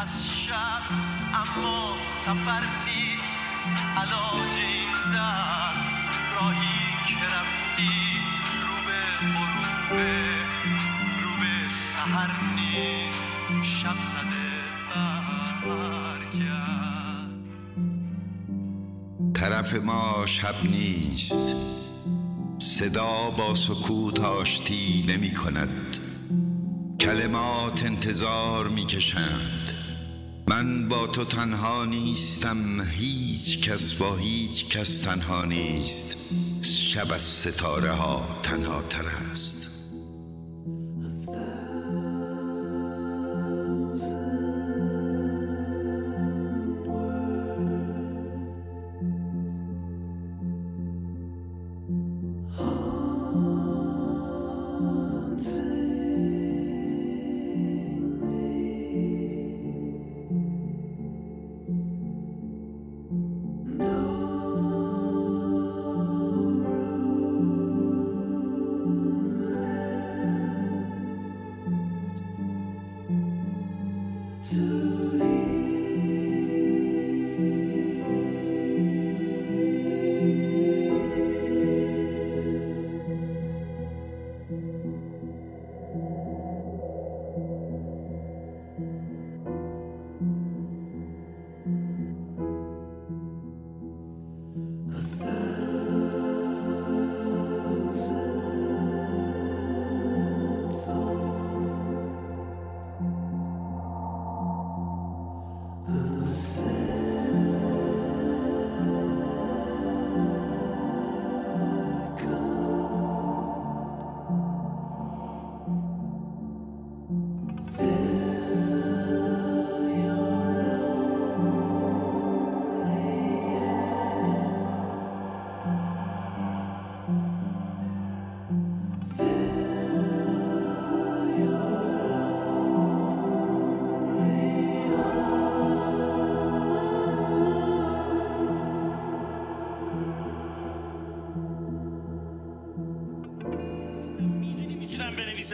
از شب اما سفر نیست. علاج این درد راهی که رفتی رو به غروبه رو به سهر نیست. شب زده برگرد طرف ما شب نیست. صدا با سکوت آشتی نمی کند کلمات انتظار می کشند من با تو تنها نیستم هیچ کس با هیچ کس تنها نیست. شب از ستاره ها تنها تر است.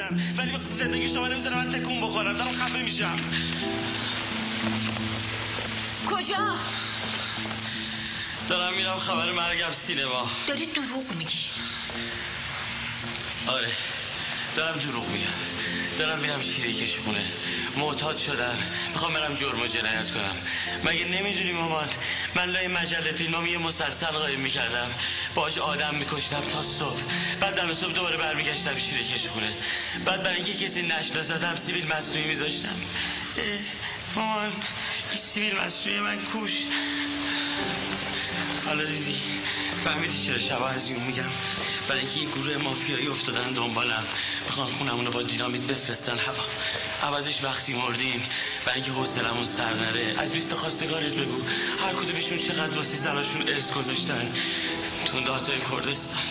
بنویسم ولی به زندگی شما نمی‌ذارم من تکون بخورم. دارم خفه میشم. کجا؟ دارم میرم خبر مرگم سینما. داری دروغ میگی. آره. دارم دروغ میگم. دارم میرم شیره کشخونه. معتاد شدم. می‌خوام برم جرم و جنایت کنم. مگه نمی‌دونی مامان؟ من لای مجله فیلم یه مسلسل قایم می‌کردم. باش آدم میکشتم تا صبح. بعد دم صبح دوباره برمیگشتم شیره کشخونه. بعد برای اینکه کسی نشناستم سیبیل مصنوعی میذاشتم. مامان این سیبیل مصنوعی من کوش. حالا دیدی. فهمیدی چرا شبا از یون میگم؟ برای اینکه یه گروه مافیایی افتادن دنبالم. می‌خوان خونمونو با دینامیت بفرستن. هوا. عوضش وقتی مردیم. برای اینکه حوصلمون سر نره. از بیست خواستگارت بگو. هر کدومشون چقدر واسه زناشون ارث گذاشتن. تو داتای کردستان.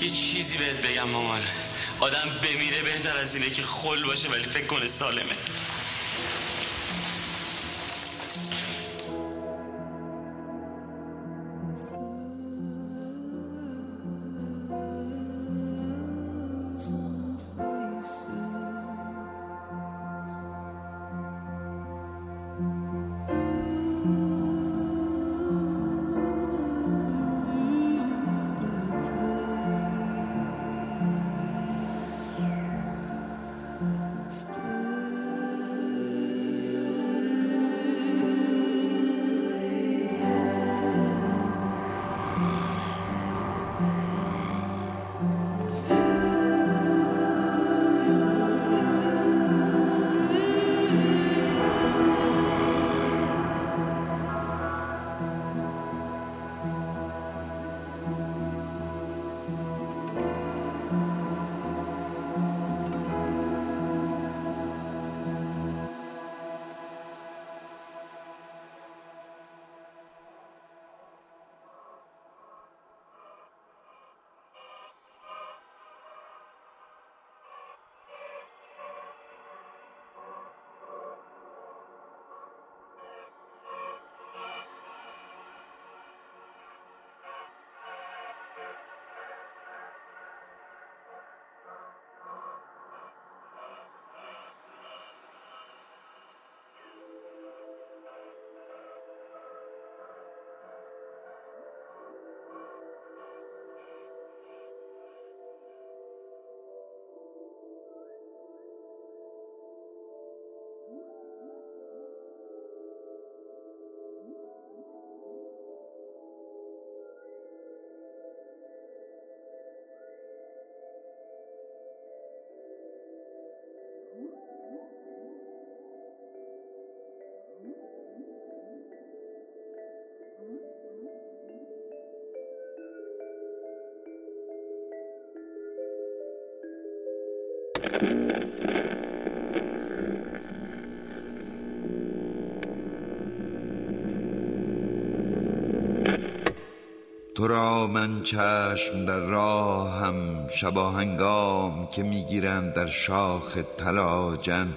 یه چیزی بهت بگم مامان. آدم بمیره بهتر از اینه که خل باشه ولی فکر کنه سالمه. تو را من چشم در راهم شباهنگام که می‌گیرند در شاخ تلاجن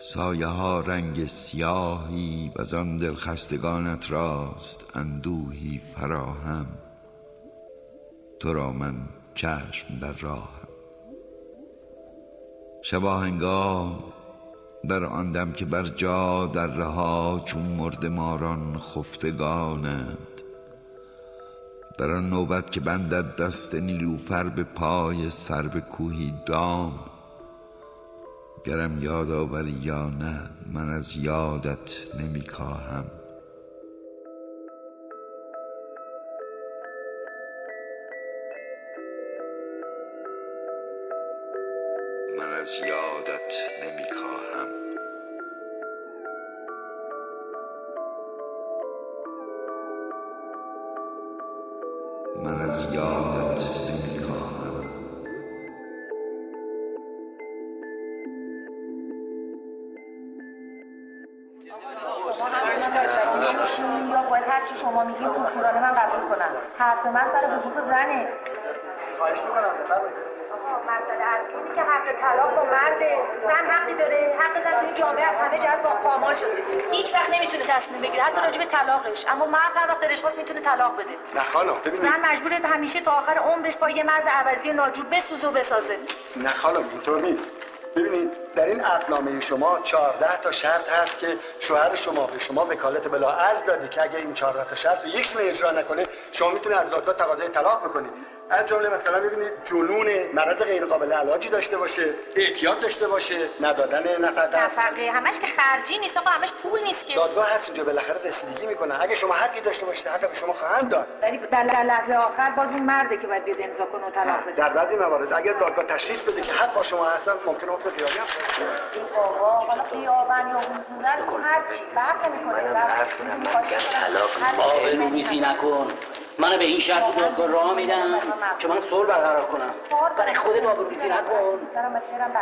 سایه ها رنگ سیاهی و آن دلخستگانت راست اندوهی فراهم. تو را من چشم در راهم. شباهنگام در آن دم که بر جا در رها چون مرد ماران خفتگانند. در آن نوبت که بندد دست نیلوفر به پای سر به کوهی دام. گرم یاد آوری یا نه من از یادت نمی من از یادت نمی کاهم میشین یا باید شما میگین تو کورانه من قبول کنم. حرف من سر وجود زنه. خواهش می‌کنم مسئله اصلی که حق طلاق با مرده زن حقی داره حق زن توی جامعه از همه جهت پامال شده هیچ وقت نمی‌تونه تصمیم بگیره حتی راجع به طلاقش اما مرد هر وقت دلش خواست می‌تونه طلاق بده نه خانم ببینید. زن مجبوره همیشه تا آخر عمرش با یه مرد عوضی و ناجور بسوزه و بسازه. نه خانم اینطور نیست. ببینید در این عقدنامه شما 14 تا شرط هست که شوهر شما به شما وکالت بلا از داده که اگه این 14 تا شرط رو یکشون اجرا نکنه شما می‌تونید از دادگاه تقاضای طلاق بکنید. از جمله مثلا ببینید جنون مرض غیر قابل علاجی داشته باشه اعتیاد داشته باشه ندادن نفقه. نفقه همش که خرجی نیست آقا همش پول نیست که. دادگاه هست اینجا بالاخره رسیدگی می‌کنه. اگه شما حقی داشته باشید حق به شما خواهند داد. ولی در لحظه آخر باز اون مرده که باید بیاد امضا کنه و طلاق بده. در بعضی موارد اگر دادگاه تشخیص بده که حق با شما هستن ممکن حکم خیابی هم. آقا حالا خیابن یا حضورن هر چی فرق نمی‌کنه. آبروریزی نکن. منو به این شرط دادگاه راه میدم که من صلح برقرار کنم. برای خودت آبروریزی نکن.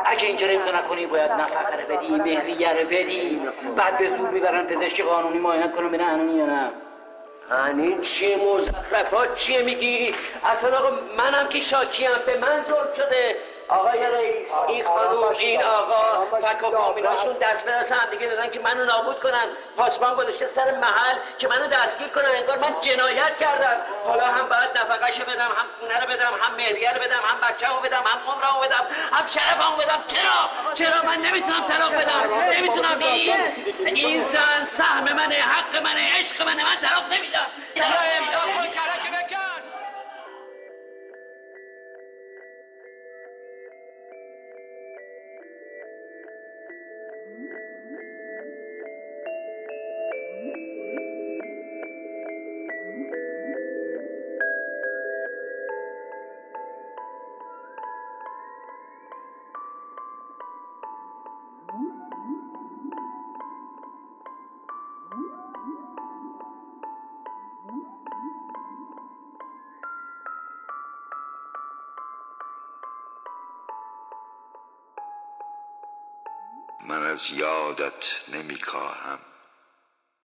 اگه اینجا امضا نکنی باید نفقه بدی مهریه رو بدی. بعد به زور می‌برن پزشک قانونی معاینت کنم ببینن هنوز یا نه. این چیه مزخرفات؟ چیه میگی؟ اصلا آقا منم که شاکیم به من ظلم شده. آقای رئیس این خانوم این آقا فک و فامیلاشون دست به دست هم دیگه دادن که منو نابود کنن. پاسبان گذاشته سر محل که منو دستگیر کنن. انگار من جنایت کردم. حالا هم باید نفقهشو بدم هم سونه رو بدم هم مهریه رو بدم هم بچه‌مو بدم هم عمرمو بدم هم شرفمو بدم. چرا؟ چرا من نمی‌تونم طلاق بدم؟ نمی‌تونم. این این زن سهم منه حق منه عشق منه. من طلاق نمیدم. من از یادت نمی کاهم